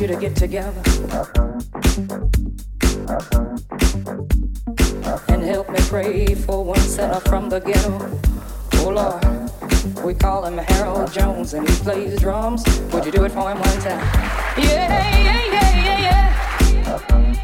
you to get together and help me pray for one sinner from the ghetto. Oh Lord, we call him Harold Jones and he plays drums. Would you do it for him one time? Yeah, yeah, yeah, yeah,